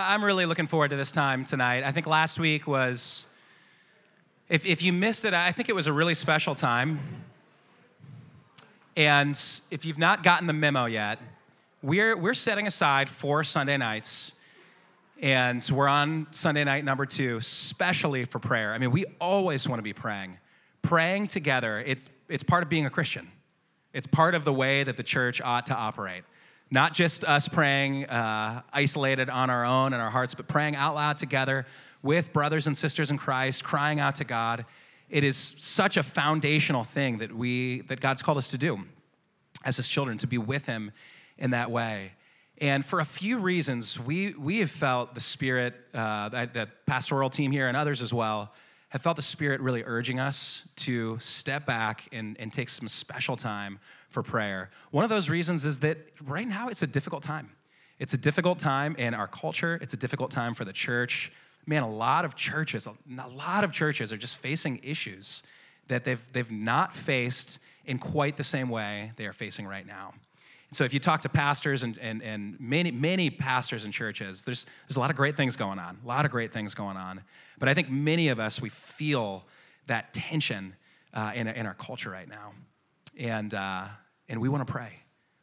I'm really looking forward to this time tonight. I think last week was, if, if you missed it, I think it was a really special time. And if you've not gotten the memo yet, we're, we're setting aside four Sunday nights, and we're on Sunday night number two, especially for prayer. I mean, we always want to be praying. Praying together, it's, it's part of being a Christian, it's part of the way that the church ought to operate. Not just us praying uh, isolated on our own in our hearts, but praying out loud together with brothers and sisters in Christ, crying out to God. It is such a foundational thing that we that God's called us to do as his children, to be with him in that way. And for a few reasons, we, we have felt the Spirit, uh, the pastoral team here and others as well, have felt the Spirit really urging us to step back and, and take some special time for prayer. One of those reasons is that right now it's a difficult time. It's a difficult time in our culture, it's a difficult time for the church. Man, a lot of churches, a lot of churches are just facing issues that they've, they've not faced in quite the same way they are facing right now. And so if you talk to pastors and, and, and many, many pastors and churches, there's, there's a lot of great things going on, a lot of great things going on. But I think many of us, we feel that tension uh, in, in our culture right now and, uh, and we want to pray.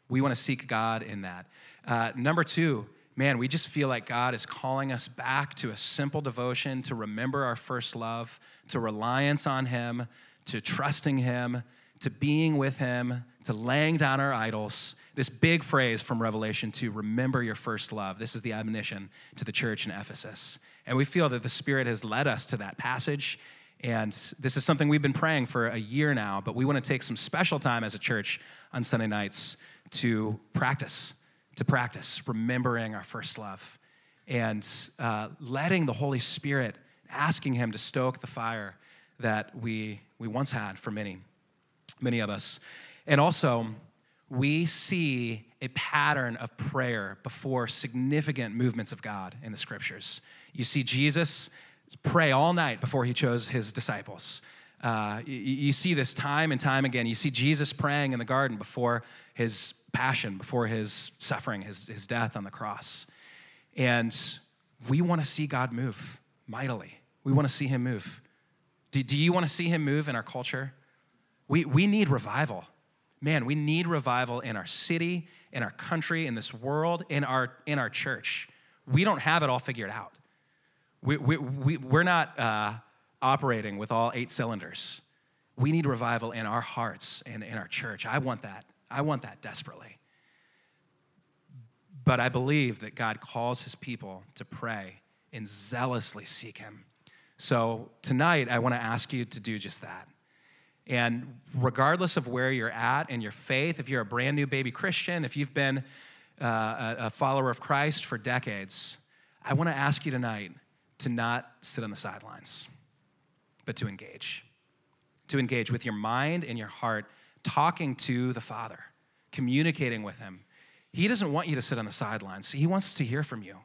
We want to seek God in that. Uh, number two, man, we just feel like God is calling us back to a simple devotion, to remember our first love, to reliance on Him, to trusting Him, to being with Him, to laying down our idols. This big phrase from Revelation to remember your first love. This is the admonition to the church in Ephesus. And we feel that the Spirit has led us to that passage and this is something we've been praying for a year now, but we want to take some special time as a church on Sunday nights to practice, to practice remembering our first love and uh, letting the Holy Spirit, asking Him to stoke the fire that we, we once had for many, many of us. And also, we see a pattern of prayer before significant movements of God in the scriptures. You see Jesus pray all night before he chose his disciples. Uh, you, you, see this time and time again. You see Jesus praying in the garden before his passion, before his suffering, his, his death on the cross. And we want to see God move mightily. We want to see him move. Do, do you want to see him move in our culture? We, we need revival. Man, we need revival in our city, in our country, in this world, in our, in our church. We don't have it all figured out. We, we, we, we're not uh, operating with all eight cylinders. We need revival in our hearts and in our church. I want that. I want that desperately. But I believe that God calls his people to pray and zealously seek him. So tonight, I want to ask you to do just that. And regardless of where you're at in your faith, if you're a brand new baby Christian, if you've been uh, a follower of Christ for decades, I want to ask you tonight to not sit on the sidelines, but to engage. To engage with your mind and your heart, talking to the Father, communicating with Him. He doesn't want you to sit on the sidelines, He wants to hear from you.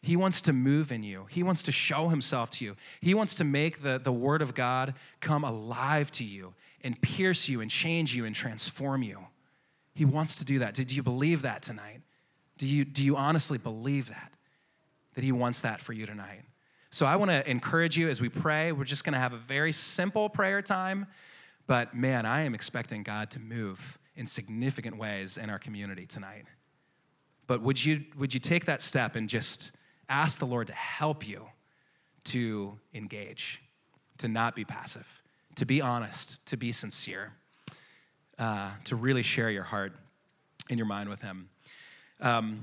He wants to move in you. He wants to show himself to you. He wants to make the, the word of God come alive to you and pierce you and change you and transform you. He wants to do that. Did you believe that tonight? Do you, do you honestly believe that? That he wants that for you tonight? So I want to encourage you as we pray. We're just going to have a very simple prayer time, but man, I am expecting God to move in significant ways in our community tonight. But would you would you take that step and just ask the Lord to help you to engage, to not be passive, to be honest, to be sincere, uh, to really share your heart and your mind with Him. Um,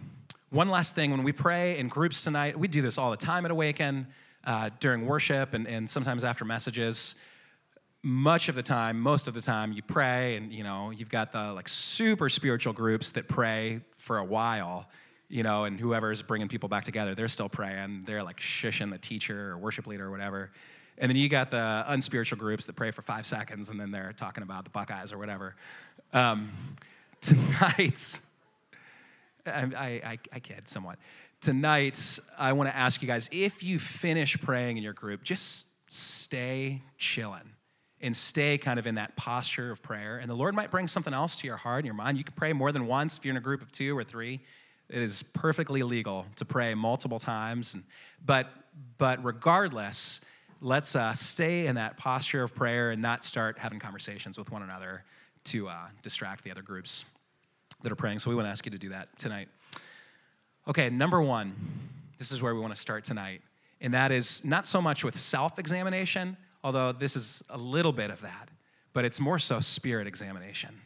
one last thing when we pray in groups tonight, we do this all the time at Awaken uh, during worship and, and sometimes after messages. Much of the time, most of the time, you pray, and you know you've got the like super spiritual groups that pray for a while, you know, and whoever's bringing people back together, they're still praying. They're like shushing the teacher or worship leader or whatever. And then you got the unspiritual groups that pray for five seconds and then they're talking about the Buckeyes or whatever. Um, tonight, I, I, I kid somewhat. Tonight, I want to ask you guys if you finish praying in your group, just stay chilling and stay kind of in that posture of prayer. And the Lord might bring something else to your heart and your mind. You can pray more than once if you're in a group of two or three. It is perfectly legal to pray multiple times. But, but regardless, let's uh, stay in that posture of prayer and not start having conversations with one another to uh, distract the other groups that are praying. So we want to ask you to do that tonight. Okay, number one, this is where we want to start tonight. And that is not so much with self examination, although this is a little bit of that, but it's more so spirit examination.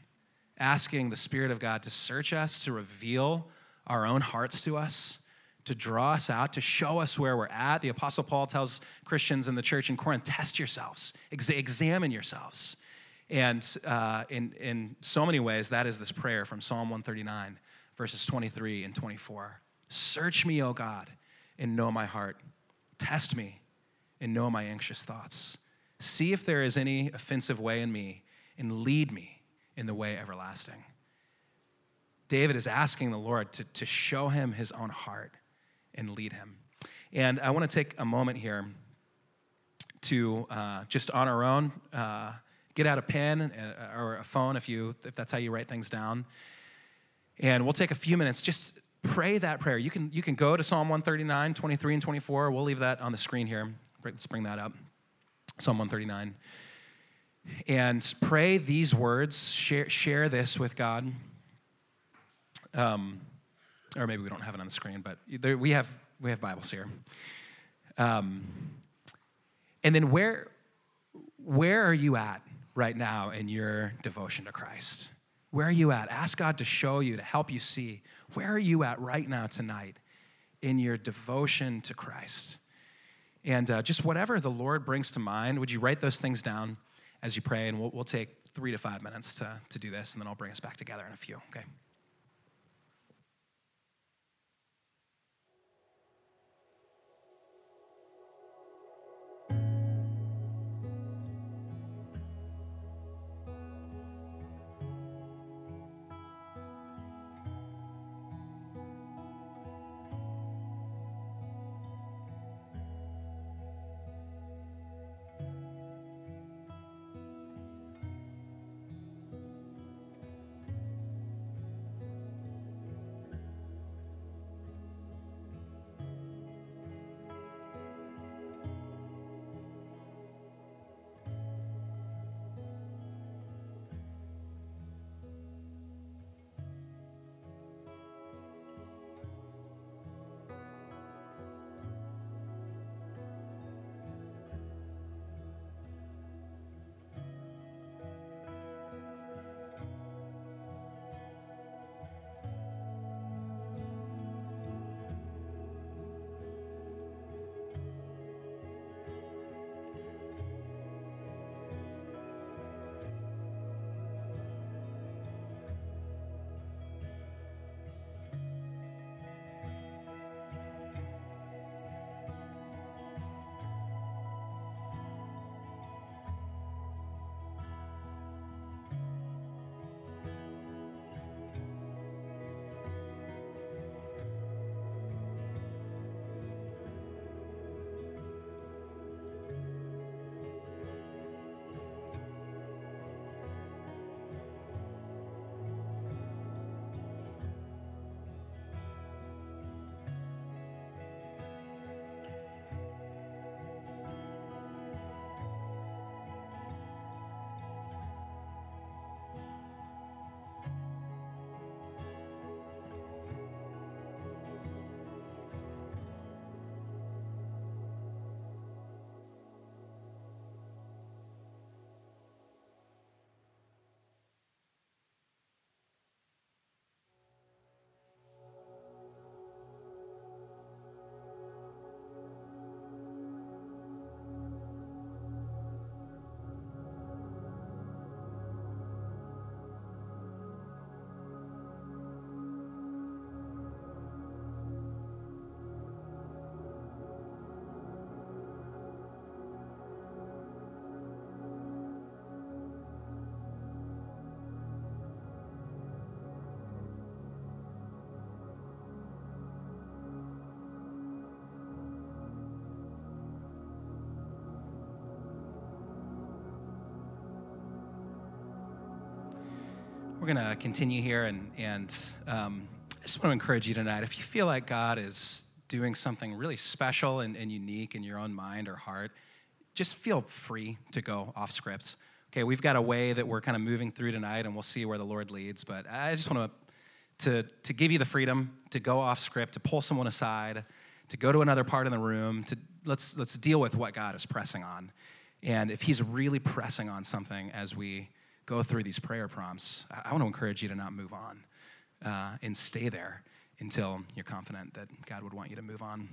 Asking the Spirit of God to search us, to reveal our own hearts to us, to draw us out, to show us where we're at. The Apostle Paul tells Christians in the church in Corinth test yourselves, ex- examine yourselves. And uh, in, in so many ways, that is this prayer from Psalm 139, verses 23 and 24. Search me, O God, and know my heart. Test me and know my anxious thoughts. See if there is any offensive way in me, and lead me in the way everlasting. David is asking the Lord to, to show him his own heart and lead him. And I want to take a moment here to uh, just on our own uh, get out a pen uh, or a phone if you if that's how you write things down. And we'll take a few minutes just pray that prayer. You can you can go to Psalm 139, 23 and 24. We'll leave that on the screen here. Let's bring that up. Psalm 139. And pray these words, share, share this with God. Um, or maybe we don't have it on the screen, but there, we, have, we have Bibles here. Um, and then where, where are you at right now in your devotion to Christ? Where are you at? Ask God to show you, to help you see. Where are you at right now tonight in your devotion to Christ? And uh, just whatever the Lord brings to mind, would you write those things down as you pray? And we'll, we'll take three to five minutes to, to do this, and then I'll bring us back together in a few, okay? We're going to continue here, and, and um, I just want to encourage you tonight if you feel like God is doing something really special and, and unique in your own mind or heart, just feel free to go off script. Okay, we've got a way that we're kind of moving through tonight, and we'll see where the Lord leads. But I just want to, to, to give you the freedom to go off script, to pull someone aside, to go to another part of the room, to let's, let's deal with what God is pressing on. And if He's really pressing on something as we go through these prayer prompts, I, want to encourage you to not move on uh, and stay there until you're confident that God would want you to move on.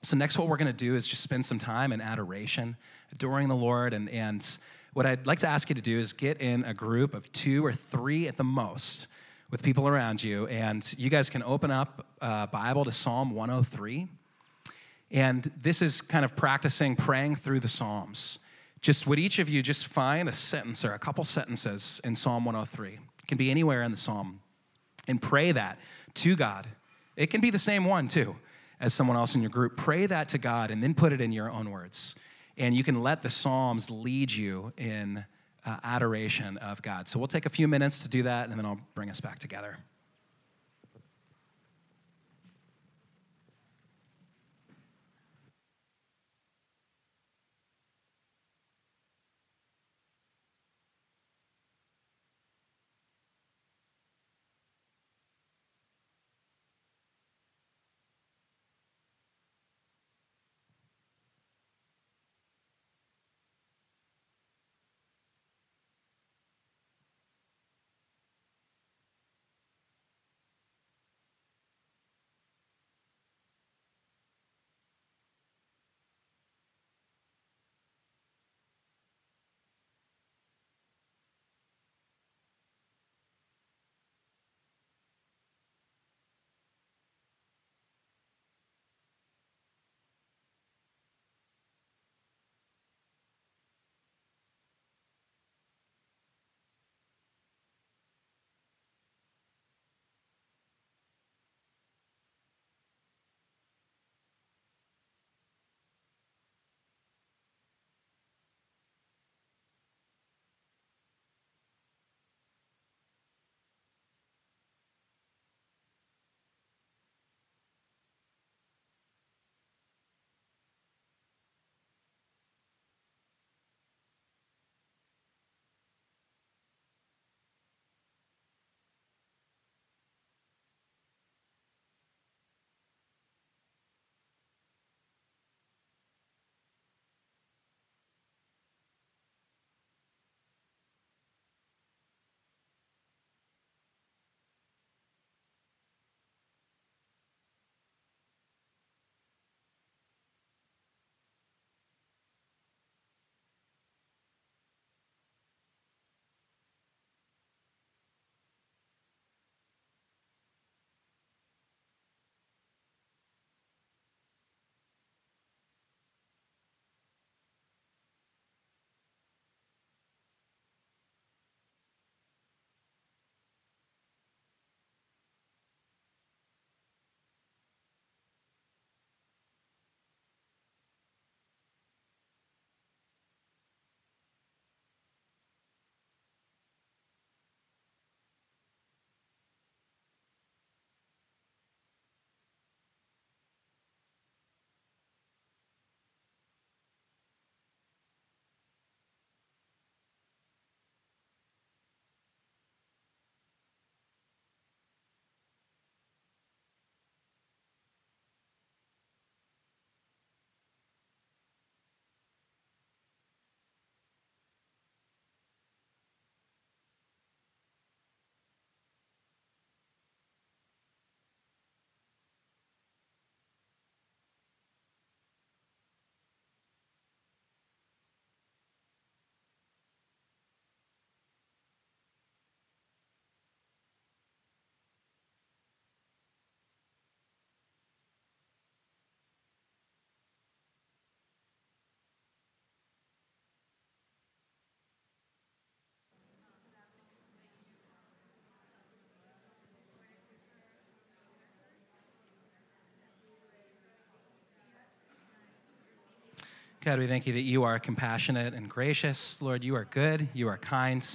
So, next, what we're going to do is just spend some time in adoration, adoring the Lord. And, and what I'd like to ask you to do is get in a group of two or three at the most with people around you. And you guys can open up Bible to Psalm 103. And this is kind of practicing praying through the Psalms. Just would each of you just find a sentence or a couple sentences in Psalm 103? It can be anywhere in the Psalm and pray that to God. It can be the same one, too, as someone else in your group. Pray that to God and then put it in your own words. And you can let the Psalms lead you in uh, adoration of God. So we'll take a few minutes to do that, and then I'll bring us back together. God, we thank you that you are compassionate and gracious. Lord, you are good, you are kind,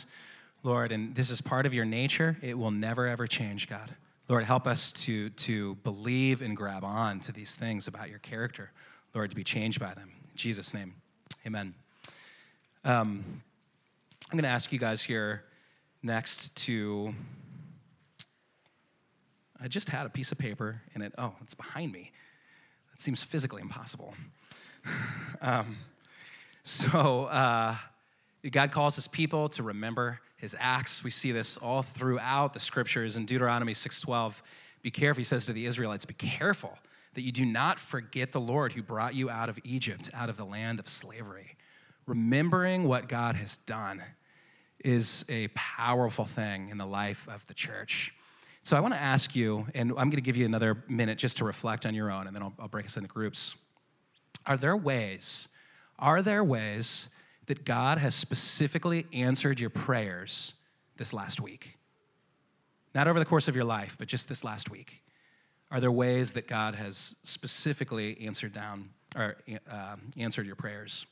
Lord, and this is part of your nature. It will never, ever change, God. Lord, help us to, to believe and grab on to these things about your character, Lord, to be changed by them. In Jesus' name, amen. Um, I'm going to ask you guys here next to. I just had a piece of paper and it, oh, it's behind me. That seems physically impossible. um, so, uh, God calls his people to remember his acts. We see this all throughout the scriptures in Deuteronomy 6:12. Be careful, he says to the Israelites, be careful that you do not forget the Lord who brought you out of Egypt, out of the land of slavery. Remembering what God has done is a powerful thing in the life of the church. So I want to ask you, and I'm going to give you another minute just to reflect on your own, and then I'll, I'll break us into groups. Are there ways, are there ways that God has specifically answered your prayers this last week? Not over the course of your life, but just this last week. Are there ways that God has specifically answered down or uh, answered your prayers?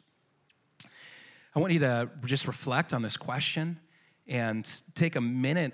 I want you to just reflect on this question and take a minute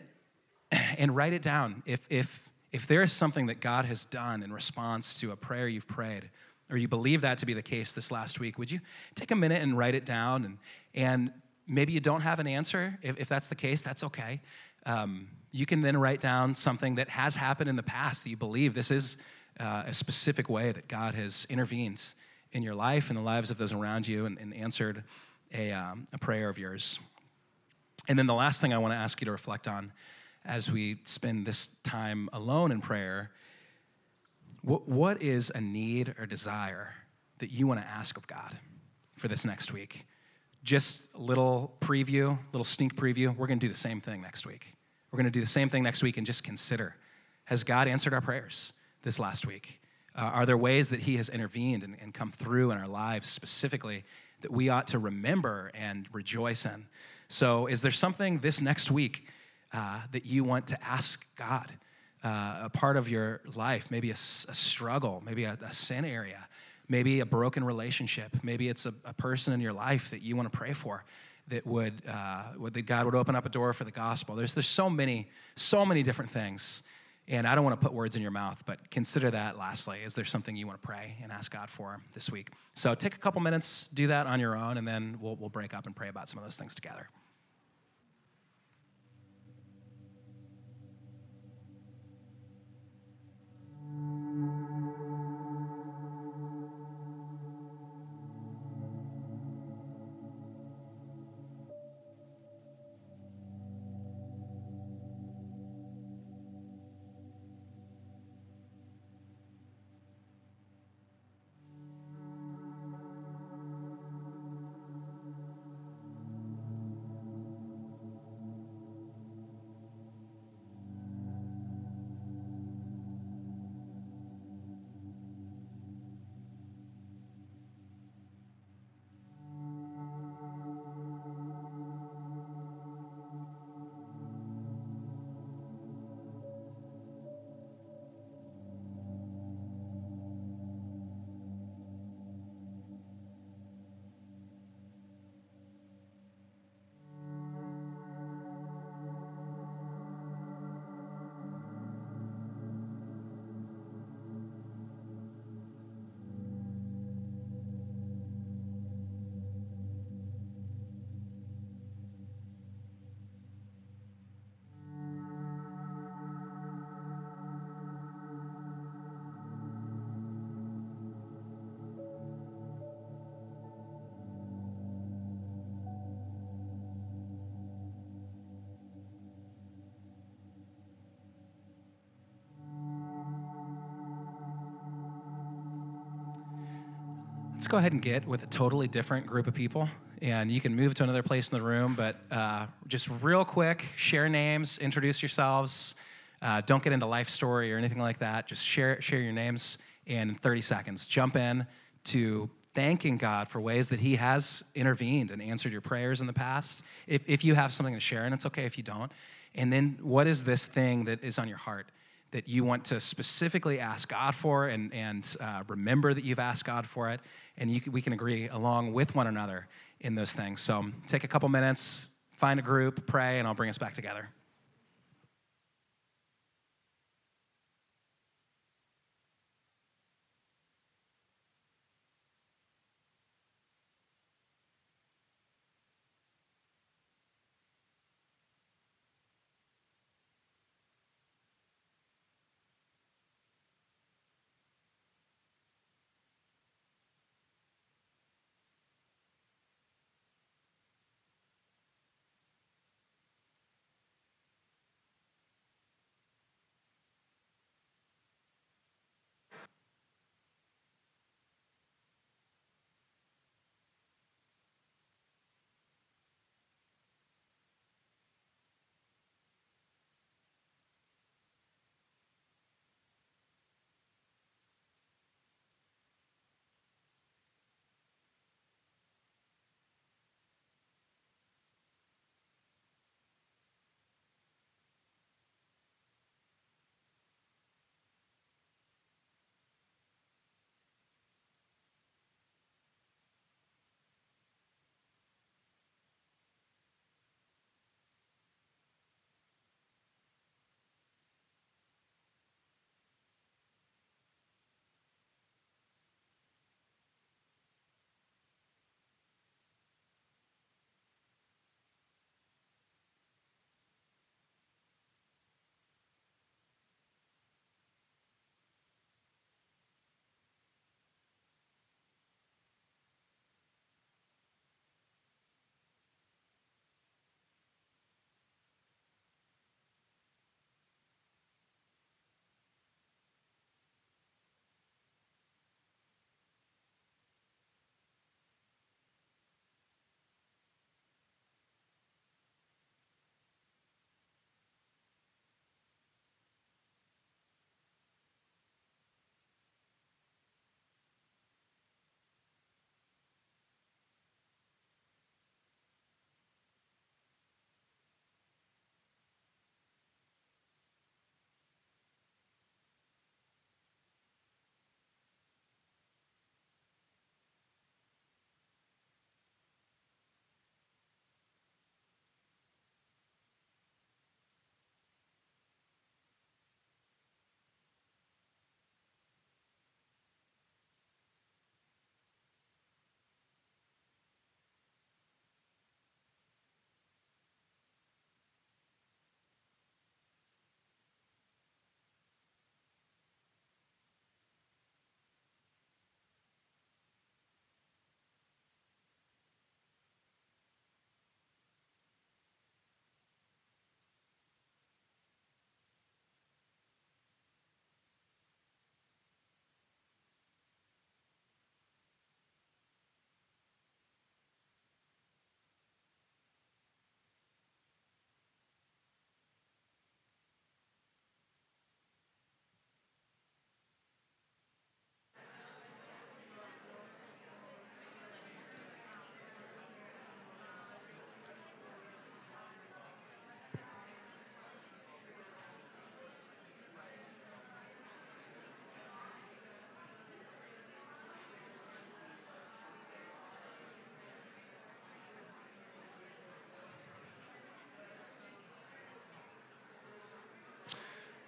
and write it down. If, if, if there is something that God has done in response to a prayer you've prayed, or you believe that to be the case this last week, would you take a minute and write it down? And, and maybe you don't have an answer. If, if that's the case, that's okay. Um, you can then write down something that has happened in the past that you believe this is uh, a specific way that God has intervened in your life and the lives of those around you and, and answered a, um, a prayer of yours. And then the last thing I want to ask you to reflect on as we spend this time alone in prayer what, what is a need or desire that you want to ask of God for this next week? Just a little preview, little sneak preview. We're going to do the same thing next week. We're going to do the same thing next week and just consider has God answered our prayers this last week? Uh, are there ways that He has intervened and, and come through in our lives specifically that we ought to remember and rejoice in? So, is there something this next week uh, that you want to ask God? Uh, a part of your life, maybe a, a struggle, maybe a, a, sin area, maybe a broken relationship, maybe it's a, a person in your life that you want to pray for that would, uh, would that God would open up a door for the gospel. There's, there's so many, so many different things. And I don't want to put words in your mouth, but consider that lastly. Is there something you want to pray and ask God for this week? So take a couple minutes, do that on your own, and then we'll, we'll break up and pray about some of those things together. Música let's go ahead and get with a totally different group of people. And you can move to another place in the room, but uh, just real quick, share names, introduce yourselves. Uh, don't get into life story or anything like that. Just share, share your names in 30 seconds. Jump in to thanking God for ways that He has intervened and answered your prayers in the past. If, if you have something to share, and it's okay if you don't. And then, what is this thing that is on your heart that you want to specifically ask God for and, and uh, remember that you've asked God for it? and you, we can agree along with one another in those things. So take a couple minutes, find a group, pray, and I'll bring us back together.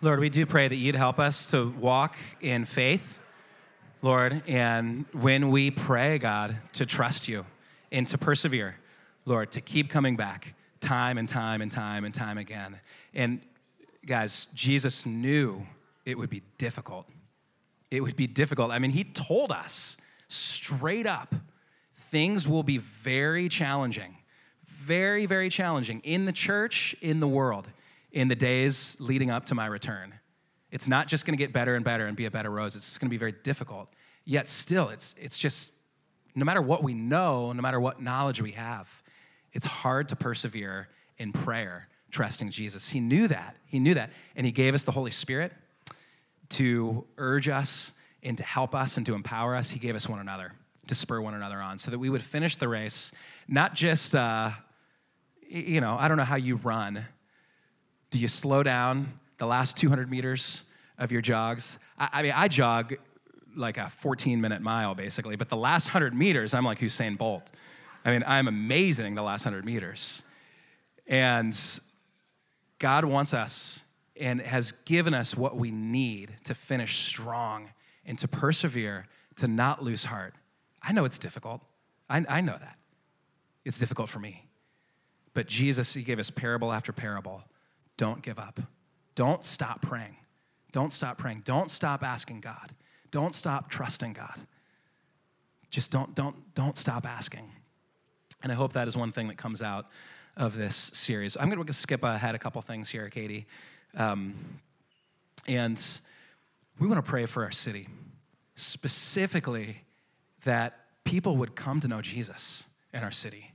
Lord, we do pray that you'd help us to walk in faith, Lord, and when we pray, God, to trust you and to persevere, Lord, to keep coming back time and time and time and time again. And guys, Jesus knew it would be difficult. It would be difficult. I mean, he told us straight up things will be very challenging, very, very challenging in the church, in the world, in the days leading up to my return. It's not just gonna get better and better and be a better rose, it's gonna be very difficult. Yet still, it's, it's just, no matter what we know, no matter what knowledge we have, it's hard to persevere in prayer, trusting Jesus. He knew that. He knew that. And He gave us the Holy Spirit to urge us and to help us and to empower us. He gave us one another to spur one another on so that we would finish the race, not just, uh, you know, I don't know how you run. Do you slow down the last 200 meters of your jogs? I, I mean, I jog like a 14 minute mile basically, but the last 100 meters, I'm like Usain Bolt. I mean, I'm amazing the last 100 meters. And God wants us and has given us what we need to finish strong and to persevere, to not lose heart. I know it's difficult. I, I know that. It's difficult for me. But Jesus, He gave us parable after parable. Don't give up. Don't stop praying. Don't stop praying. Don't stop asking God. Don't stop trusting God. Just don't, don't, don't stop asking. And I hope that is one thing that comes out of this series. I'm going to skip ahead a couple things here, Katie. Um, and we want to pray for our city, specifically that people would come to know Jesus in our city.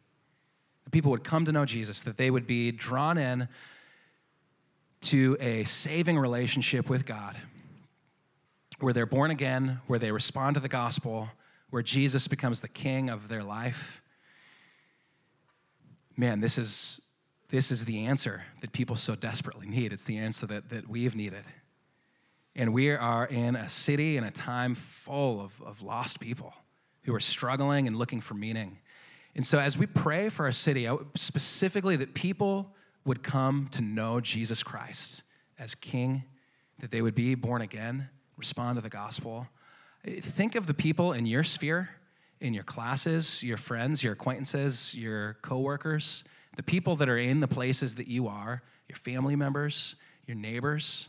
That people would come to know Jesus, that they would be drawn in to a saving relationship with God, where they're born again, where they respond to the gospel, where Jesus becomes the king of their life man, this is, this is the answer that people so desperately need. It's the answer that, that we have needed. And we are in a city and a time full of, of lost people who are struggling and looking for meaning. And so, as we pray for our city, specifically that people would come to know Jesus Christ as King, that they would be born again, respond to the gospel. Think of the people in your sphere in your classes, your friends, your acquaintances, your coworkers, the people that are in the places that you are, your family members, your neighbors.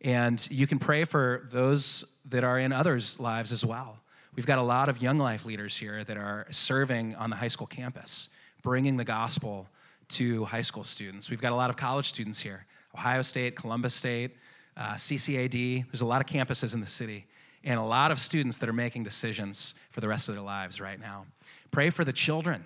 And you can pray for those that are in others' lives as well. We've got a lot of young life leaders here that are serving on the high school campus, bringing the gospel to high school students. We've got a lot of college students here Ohio State, Columbus State, uh, CCAD. There's a lot of campuses in the city and a lot of students that are making decisions for the rest of their lives right now. Pray for the children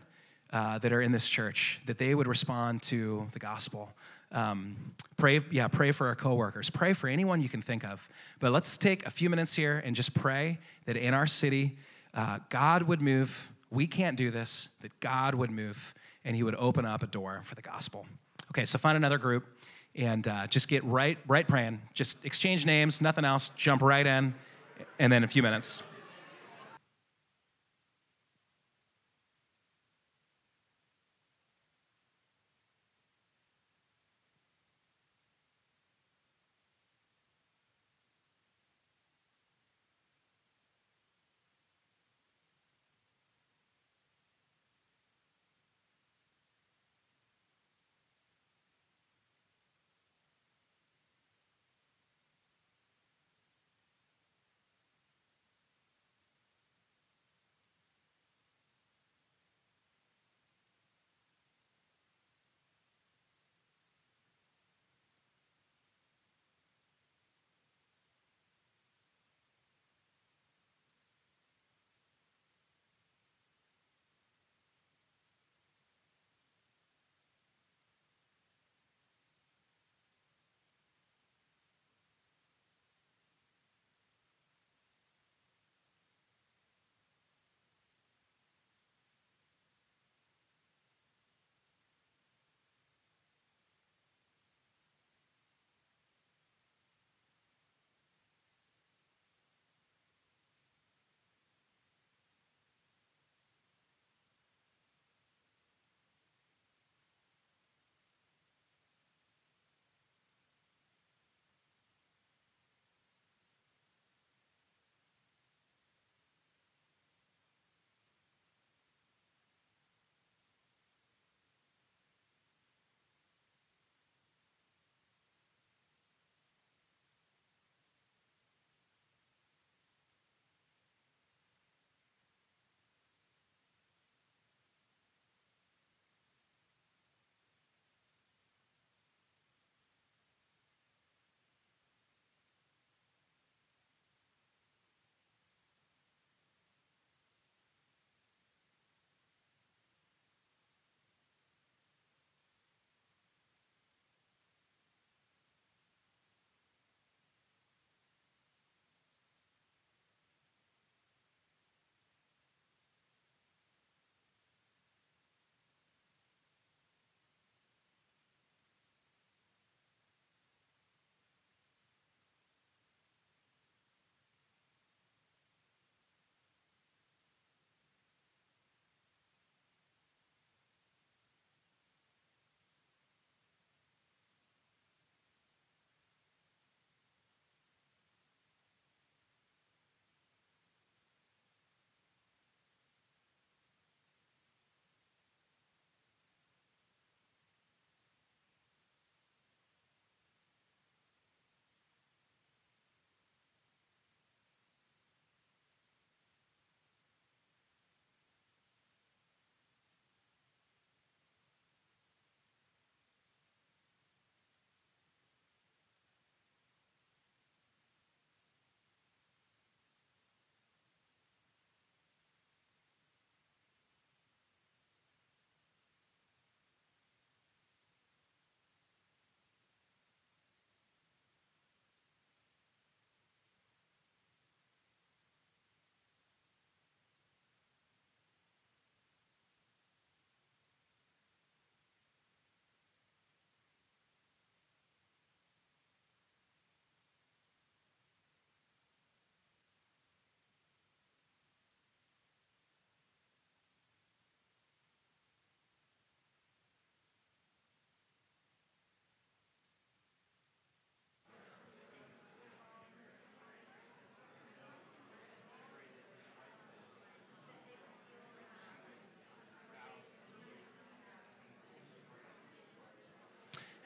uh, that are in this church, that they would respond to the gospel. Um, pray, yeah, pray for our coworkers. Pray for anyone you can think of. But let's take a few minutes here and just pray that in our city, uh, God would move. We can't do this, that God would move and He would open up a door for the gospel. Okay, so find another group and uh, just get right, right praying. Just exchange names, nothing else. Jump right in and then a few minutes.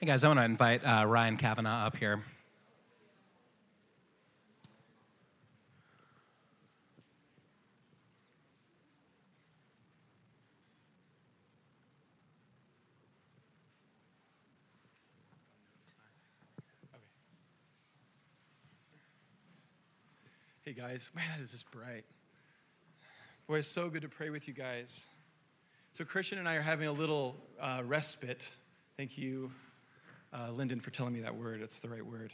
Hey guys, I want to invite uh, Ryan Kavanaugh up here. Hey guys, man, is this bright. Boy, it's so good to pray with you guys. So, Christian and I are having a little uh, respite. Thank you, uh, Lyndon, for telling me that word. It's the right word.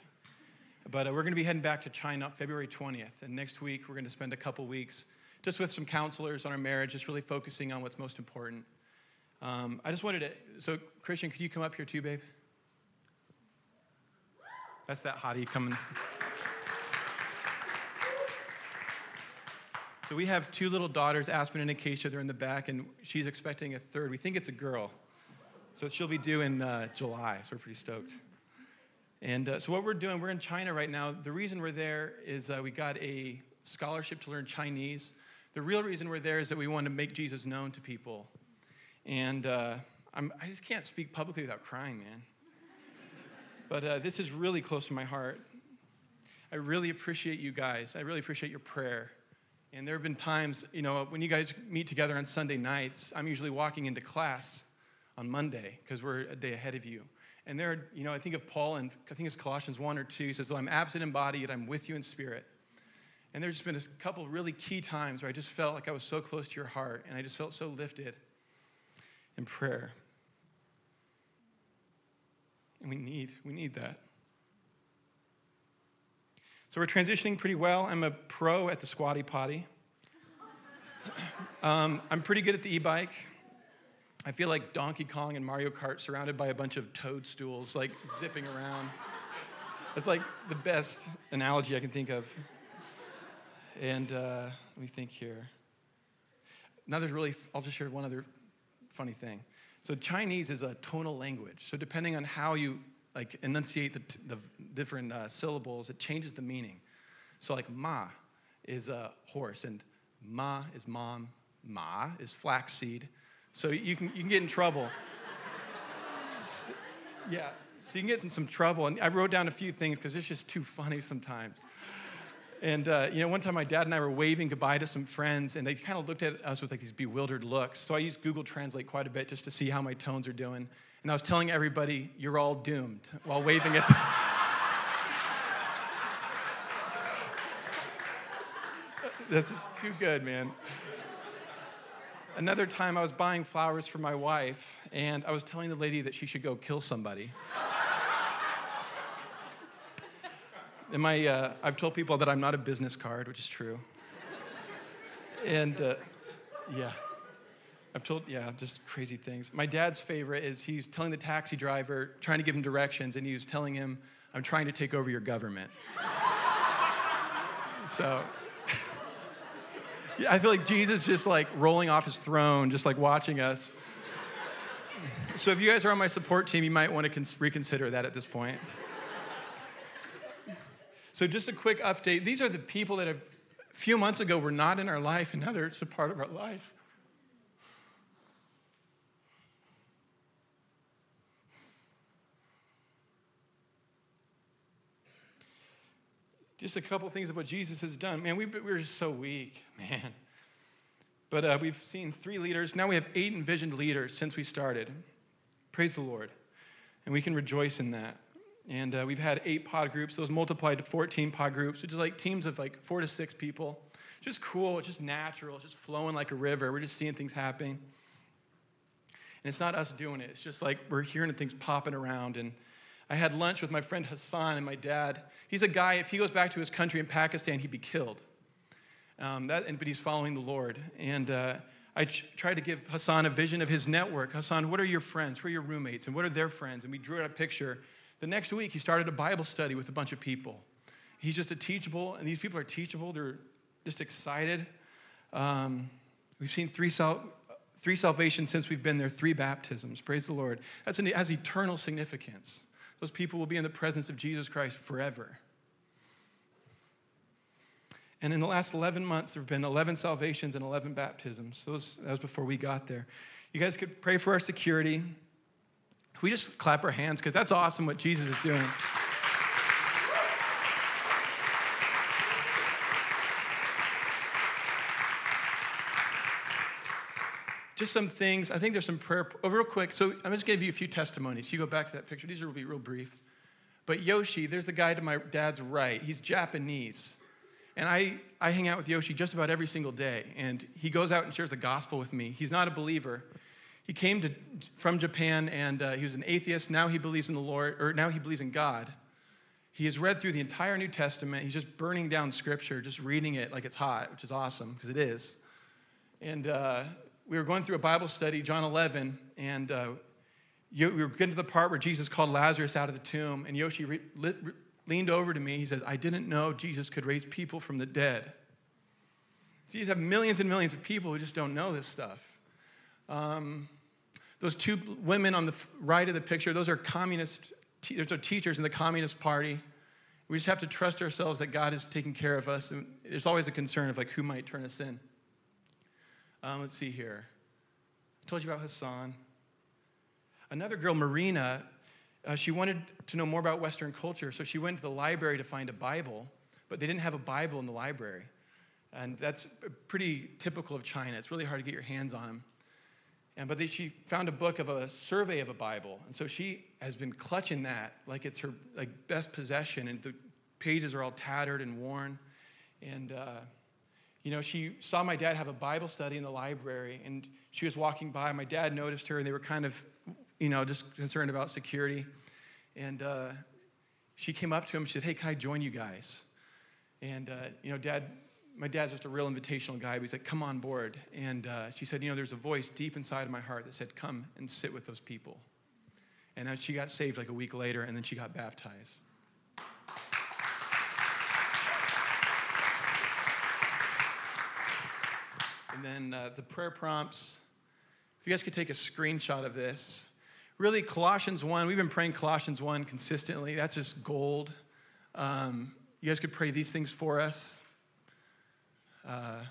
But uh, we're going to be heading back to China February 20th. And next week, we're going to spend a couple weeks just with some counselors on our marriage, just really focusing on what's most important. Um, I just wanted to, so, Christian, could you come up here too, babe? That's that hottie coming. So we have two little daughters, Aspen and Acacia. They're in the back, and she's expecting a third. We think it's a girl. So she'll be due in uh, July, so we're pretty stoked. And uh, so what we're doing, we're in China right now. The reason we're there is uh, we got a scholarship to learn Chinese. The real reason we're there is that we want to make Jesus known to people. And uh, i just can't speak publicly without crying, man. But uh, this is really close to my heart. I really appreciate you guys. I really appreciate your prayer. And there have been times, you know, when you guys meet together on Sunday nights, I'm usually walking into class on Monday because we're a day ahead of you. And there, you know, I think of Paul, and I think it's Colossians 1 or 2. He says, well, I'm absent in body, yet I'm with you in spirit. And there's just been a couple really key times where I just felt like I was so close to your heart, and I just felt so lifted in prayer. And we need, we need that. So we're transitioning pretty well. I'm a pro at the squatty potty. um, I'm pretty good at the e bike. I feel like Donkey Kong and Mario Kart surrounded by a bunch of toadstools, like zipping around. That's like the best analogy I can think of. And uh, let me think here. Now, there's really, I'll just share one other funny thing. So, Chinese is a tonal language. So, depending on how you like enunciate the, the different uh, syllables, it changes the meaning. So like ma is a horse, and ma is mom, ma is flaxseed. So you can, you can get in trouble. so, yeah, so you can get in some trouble. And I wrote down a few things because it's just too funny sometimes. And uh, you know, one time my dad and I were waving goodbye to some friends, and they kind of looked at us with like these bewildered looks. So I used Google Translate quite a bit just to see how my tones are doing and I was telling everybody, you're all doomed while waving at them. this is too good, man. Another time I was buying flowers for my wife, and I was telling the lady that she should go kill somebody. and my, uh, I've told people that I'm not a business card, which is true. And uh, yeah. I've told, yeah, just crazy things. My dad's favorite is he's telling the taxi driver, trying to give him directions, and he was telling him, I'm trying to take over your government. so, I feel like Jesus just like rolling off his throne, just like watching us. So, if you guys are on my support team, you might want to reconsider that at this point. So, just a quick update. These are the people that have, a few months ago, were not in our life, and now they're a part of our life. Just a couple things of what Jesus has done. Man, we, we're just so weak, man. But uh, we've seen three leaders. Now we have eight envisioned leaders since we started. Praise the Lord. And we can rejoice in that. And uh, we've had eight pod groups. Those multiplied to 14 pod groups, which is like teams of like four to six people. Just cool. It's just natural. It's just flowing like a river. We're just seeing things happening. And it's not us doing it. It's just like we're hearing things popping around. And I had lunch with my friend Hassan and my dad. He's a guy, if he goes back to his country in Pakistan, he'd be killed. Um, that, but he's following the Lord. And uh, I ch- tried to give Hassan a vision of his network. Hassan, what are your friends? Who are your roommates? And what are their friends? And we drew out a picture. The next week, he started a Bible study with a bunch of people. He's just a teachable, and these people are teachable. They're just excited. Um, we've seen three, sal- three salvations since we've been there, three baptisms. Praise the Lord. That's an, has eternal significance those people will be in the presence of Jesus Christ forever. And in the last 11 months, there have been 11 salvations and 11 baptisms. Those, that was before we got there. You guys could pray for our security. we just clap our hands because that's awesome what Jesus is doing. Just some things. I think there's some prayer. Oh, real quick. So I'm just going to give you a few testimonies. You go back to that picture. These will be real brief. But Yoshi, there's the guy to my dad's right. He's Japanese. And I, I hang out with Yoshi just about every single day. And he goes out and shares the gospel with me. He's not a believer. He came to, from Japan and uh, he was an atheist. Now he believes in the Lord, or now he believes in God. He has read through the entire New Testament. He's just burning down scripture, just reading it like it's hot, which is awesome because it is. And uh, we were going through a Bible study, John 11, and uh, we were getting to the part where Jesus called Lazarus out of the tomb, and Yoshi re- re- leaned over to me. He says, I didn't know Jesus could raise people from the dead. So you have millions and millions of people who just don't know this stuff. Um, those two women on the right of the picture, those are communist, those are teachers in the Communist Party. We just have to trust ourselves that God is taking care of us. And there's always a concern of like who might turn us in. Um, let's see here. I told you about Hassan. Another girl, Marina, uh, she wanted to know more about Western culture, so she went to the library to find a Bible, but they didn't have a Bible in the library. And that's pretty typical of China. It's really hard to get your hands on them. And, but they, she found a book of a survey of a Bible. And so she has been clutching that like it's her like best possession. And the pages are all tattered and worn. And uh, you know, she saw my dad have a Bible study in the library, and she was walking by. My dad noticed her, and they were kind of, you know, just concerned about security. And uh, she came up to him. She said, "Hey, can I join you guys?" And uh, you know, Dad, my dad's just a real invitational guy. But he's like, "Come on board." And uh, she said, "You know, there's a voice deep inside of my heart that said, come and sit with those people." And she got saved like a week later, and then she got baptized. Then uh, the prayer prompts. If you guys could take a screenshot of this. Really, Colossians 1, we've been praying Colossians 1 consistently. That's just gold. Um, you guys could pray these things for us. Uh, I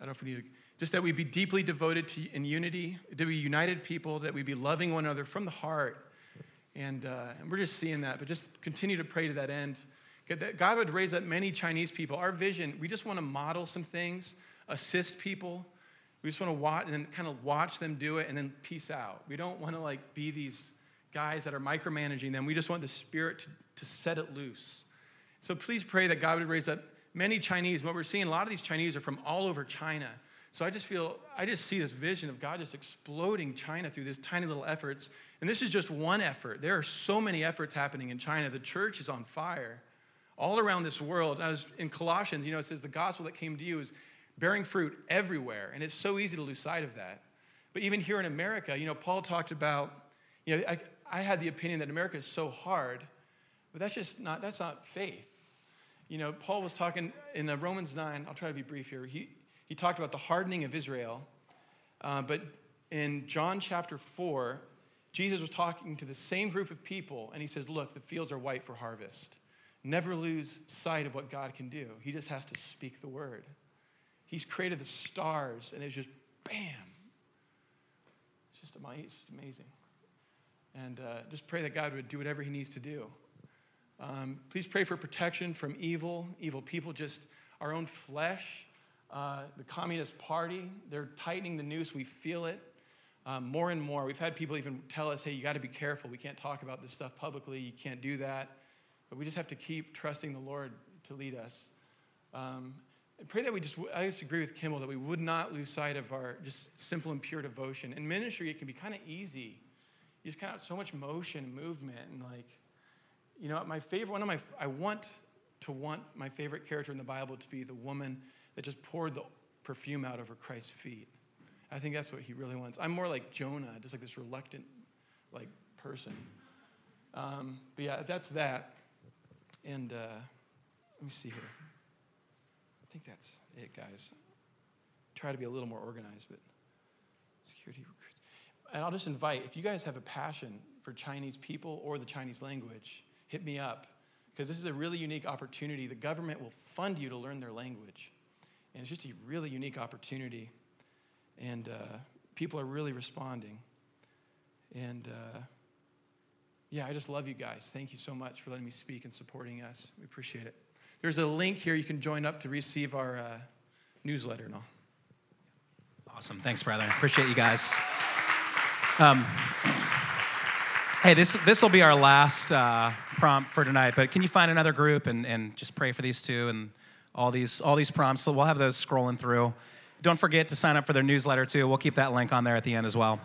don't know if we need to, just that we be deeply devoted to in unity, that we be united people, that we be loving one another from the heart. And, uh, and we're just seeing that, but just continue to pray to that end. God would raise up many Chinese people. Our vision, we just want to model some things assist people. We just want to watch and then kind of watch them do it and then peace out. We don't want to like be these guys that are micromanaging them. We just want the spirit to, to set it loose. So please pray that God would raise up many Chinese. What we're seeing, a lot of these Chinese are from all over China. So I just feel, I just see this vision of God just exploding China through these tiny little efforts. And this is just one effort. There are so many efforts happening in China. The church is on fire all around this world. I was in Colossians, you know, it says the gospel that came to you is bearing fruit everywhere. And it's so easy to lose sight of that. But even here in America, you know, Paul talked about, you know, I, I had the opinion that America is so hard, but that's just not, that's not faith. You know, Paul was talking in uh, Romans 9, I'll try to be brief here. He, he talked about the hardening of Israel. Uh, but in John chapter 4, Jesus was talking to the same group of people, and he says, Look, the fields are white for harvest. Never lose sight of what God can do. He just has to speak the word. He's created the stars, and it's just bam. It's just, amazing. It's just amazing. And uh, just pray that God would do whatever He needs to do. Um, please pray for protection from evil, evil people, just our own flesh. Uh, the Communist Party, they're tightening the noose. We feel it um, more and more. We've had people even tell us, hey, you got to be careful. We can't talk about this stuff publicly. You can't do that. But we just have to keep trusting the Lord to lead us. Um, and pray that we just, I just agree with Kimball, that we would not lose sight of our just simple and pure devotion. In ministry, it can be kind of easy. You just kind of so much motion and movement. And like, you know, my favorite, one of my, I want to want my favorite character in the Bible to be the woman that just poured the perfume out over Christ's feet. I think that's what he really wants. I'm more like Jonah, just like this reluctant, like person. Um, but yeah, that's that. And uh, let me see here think that's it, guys. Try to be a little more organized, but security recruits. And I'll just invite, if you guys have a passion for Chinese people or the Chinese language, hit me up because this is a really unique opportunity. The government will fund you to learn their language. And it's just a really unique opportunity. And uh, people are really responding. And uh, yeah, I just love you guys. Thank you so much for letting me speak and supporting us. We appreciate it. There's a link here you can join up to receive our uh, newsletter and all. Awesome. Thanks, brother. Appreciate you guys. Um, hey, this this will be our last uh, prompt for tonight. But can you find another group and, and just pray for these two and all these all these prompts? So we'll have those scrolling through. Don't forget to sign up for their newsletter too. We'll keep that link on there at the end as well.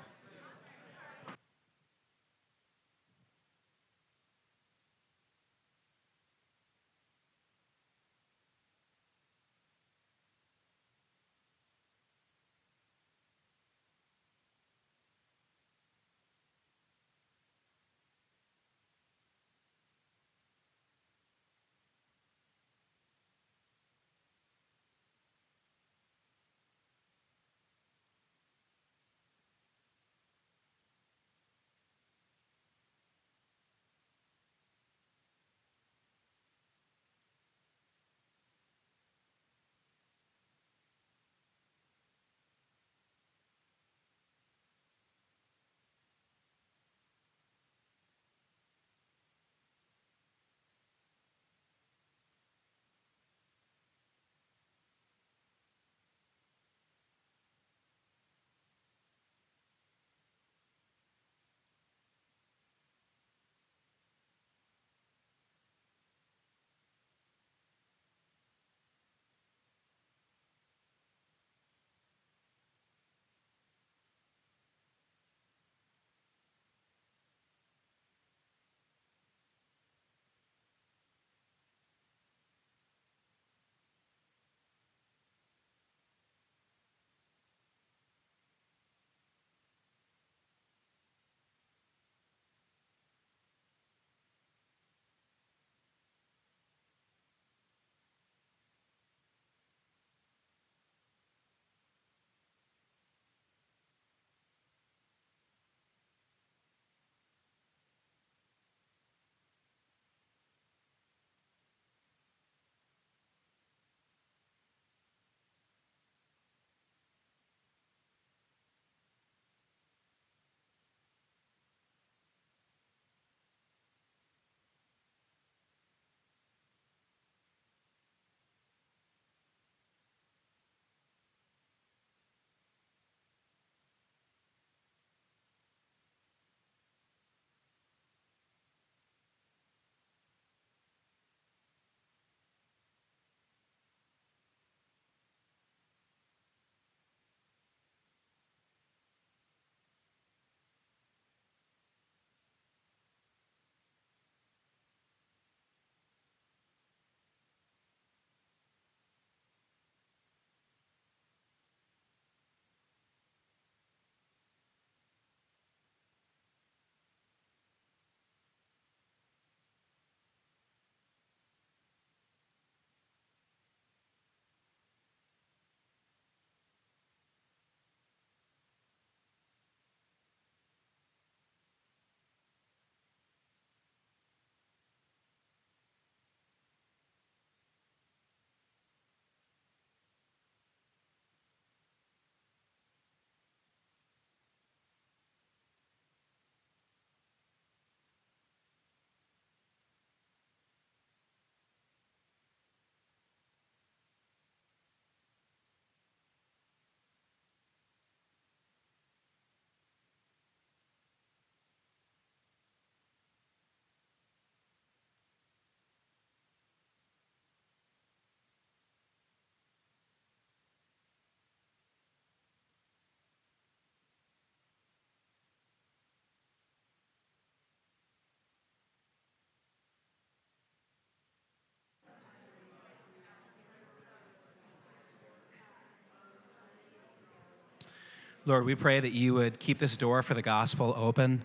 Lord, we pray that you would keep this door for the gospel open.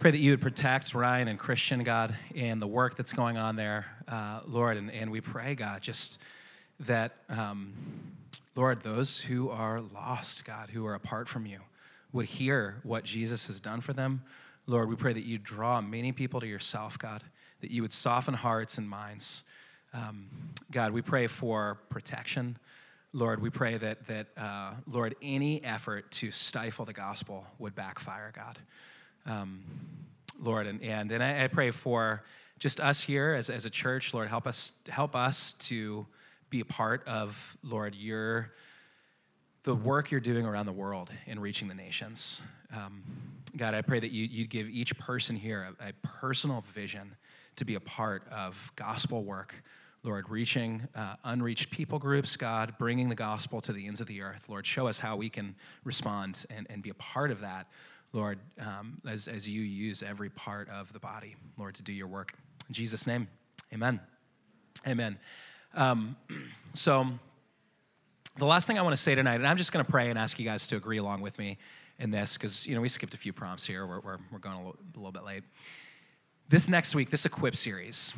Pray that you would protect Ryan and Christian, God, and the work that's going on there, uh, Lord. And, and we pray, God, just that, um, Lord, those who are lost, God, who are apart from you, would hear what Jesus has done for them. Lord, we pray that you draw many people to yourself, God, that you would soften hearts and minds. Um, God, we pray for protection. Lord, we pray that, that uh, Lord, any effort to stifle the gospel would backfire, God. um, Lord. And, and, and I, I, pray for just us here as, as a church, Lord, help us, help us to be a part of, Lord, your, the work you're doing around the world in reaching the nations. Um, God, I pray that you, you'd give each person here a, a, personal vision to be a part of gospel work, Lord, reaching uh, unreached people groups, God, bringing the gospel to the ends of the earth. Lord, show us how we can respond and, and be a part of that, Lord, um, as, as you use every part of the body, Lord, to do your work. In Jesus' name, amen. Amen. Um, so, the last thing I want to say tonight, and I'm just going to pray and ask you guys to agree along with me in this, because you know we skipped a few prompts here. We're, we're, we're going a little, a little, bit late. This next week, this Equip series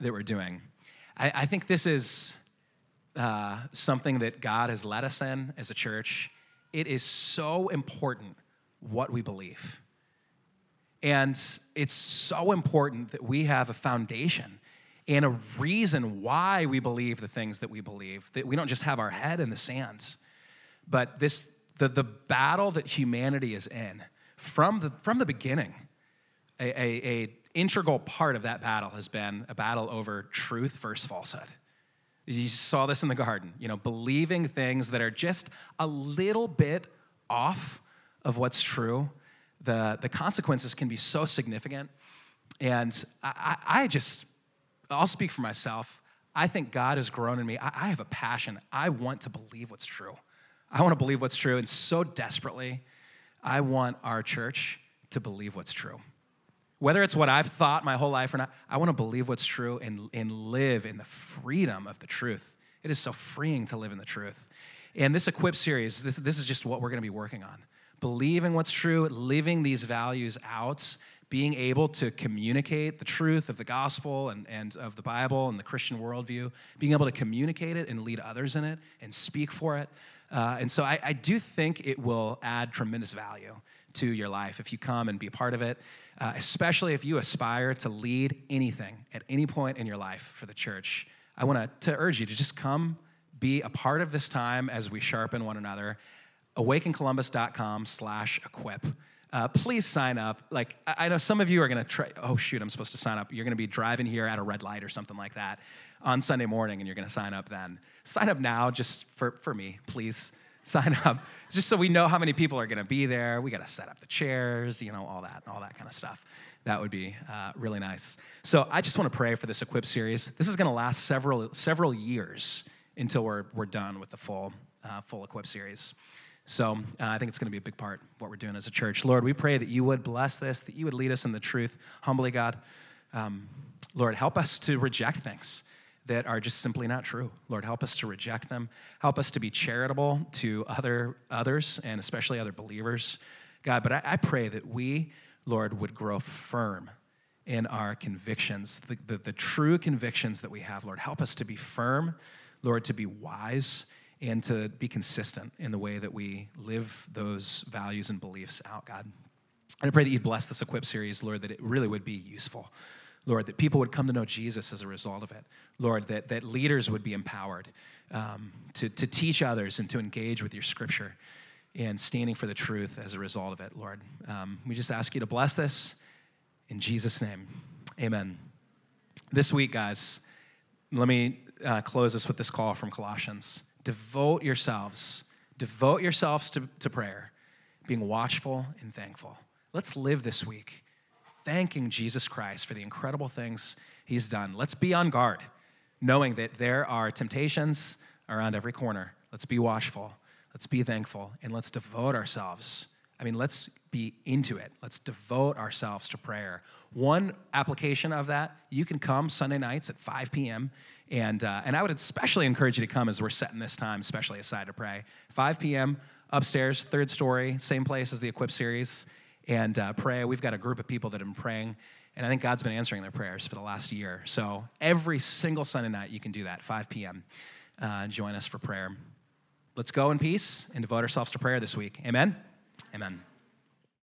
that we're doing, I, I think this is uh, something that God has led us in as a church. It is so important what we believe. And it's so important that we have a foundation and a reason why we believe the things that we believe, that we don't just have our head in the sands. But this, the, the battle that humanity is in from the, from the beginning, a, a, a integral part of that battle has been a battle over truth versus falsehood. You saw this in the garden, you know, believing things that are just a little bit off of what's true. The, the consequences can be so significant. And I, I just I'll speak for myself. I think God has grown in me. I, have a passion. I want to believe what's true. I want to believe what's true. And so desperately, I want our church to believe what's true. Whether it's what I've thought my whole life or not, I want to believe what's true and, and live in the freedom of the truth. It is so freeing to live in the truth. And this Equip series, this, this is just what we're going to be working on. Believing what's true, living these values out, being able to communicate the truth of the gospel and, and of the Bible and the Christian worldview, being able to communicate it and lead others in it and speak for it. Uh, and so I, I, do think it will add tremendous value to your life if you come and be a part of it, uh, especially if you aspire to lead anything at any point in your life for the church. I want to urge you to just come be a part of this time as we sharpen one another. awakencolumbus.com slash equip uh, please sign up. Like, I know some of you are going to try, oh, shoot, I'm supposed to sign up. You're going to be driving here at a red light or something like that on Sunday morning, and you're going to sign up then. Sign up now just for, for me, please. Sign up just so we know how many people are going to be there. We got to set up the chairs, you know, all that, all that kind of stuff. That would be uh, really nice. So I just want to pray for this Equip series. This is going to last several, several years until we're, we're done with the full, uh, full Equip series. So uh, I think it's going to be a big part of what we're doing as a church. Lord, we pray that you would bless this, that you would lead us in the truth humbly, God. Um, Lord, help us to reject things that are just simply not true. Lord, help us to reject them. Help us to be charitable to other others and especially other believers, God. But I, I pray that we, Lord, would grow firm in our convictions, the, the, the true convictions that we have. Lord, help us to be firm, Lord, to be wise and to be consistent in the way that we live those values and beliefs out, God. And I pray that you'd bless this Equip series, Lord, that it really would be useful. Lord, that people would come to know Jesus as a result of it. Lord, that, that leaders would be empowered um, to, to teach others and to engage with your scripture and standing for the truth as a result of it, Lord. Um, we just ask you to bless this in Jesus' name. Amen. This week, guys, let me uh, close this with this call from Colossians devote yourselves, devote yourselves to, to prayer, being watchful and thankful. Let's live this week thanking Jesus Christ for the incredible things he's done. Let's be on guard, knowing that there are temptations around every corner. Let's be watchful, let's be thankful, and let's devote ourselves. I mean, let's be into it. Let's devote ourselves to prayer. One application of that, you can come Sunday nights at 5 p.m. And, uh, and I would especially encourage you to come as we're setting this time, especially aside to pray. 5 p.m. upstairs, third story, same place as the Equip series, and uh, pray. We've got a group of people that have been praying, and I think God's been answering their prayers for the last year. So every single Sunday night, you can do that, 5 p.m. Uh, join us for prayer. Let's go in peace and devote ourselves to prayer this week. Amen. Amen.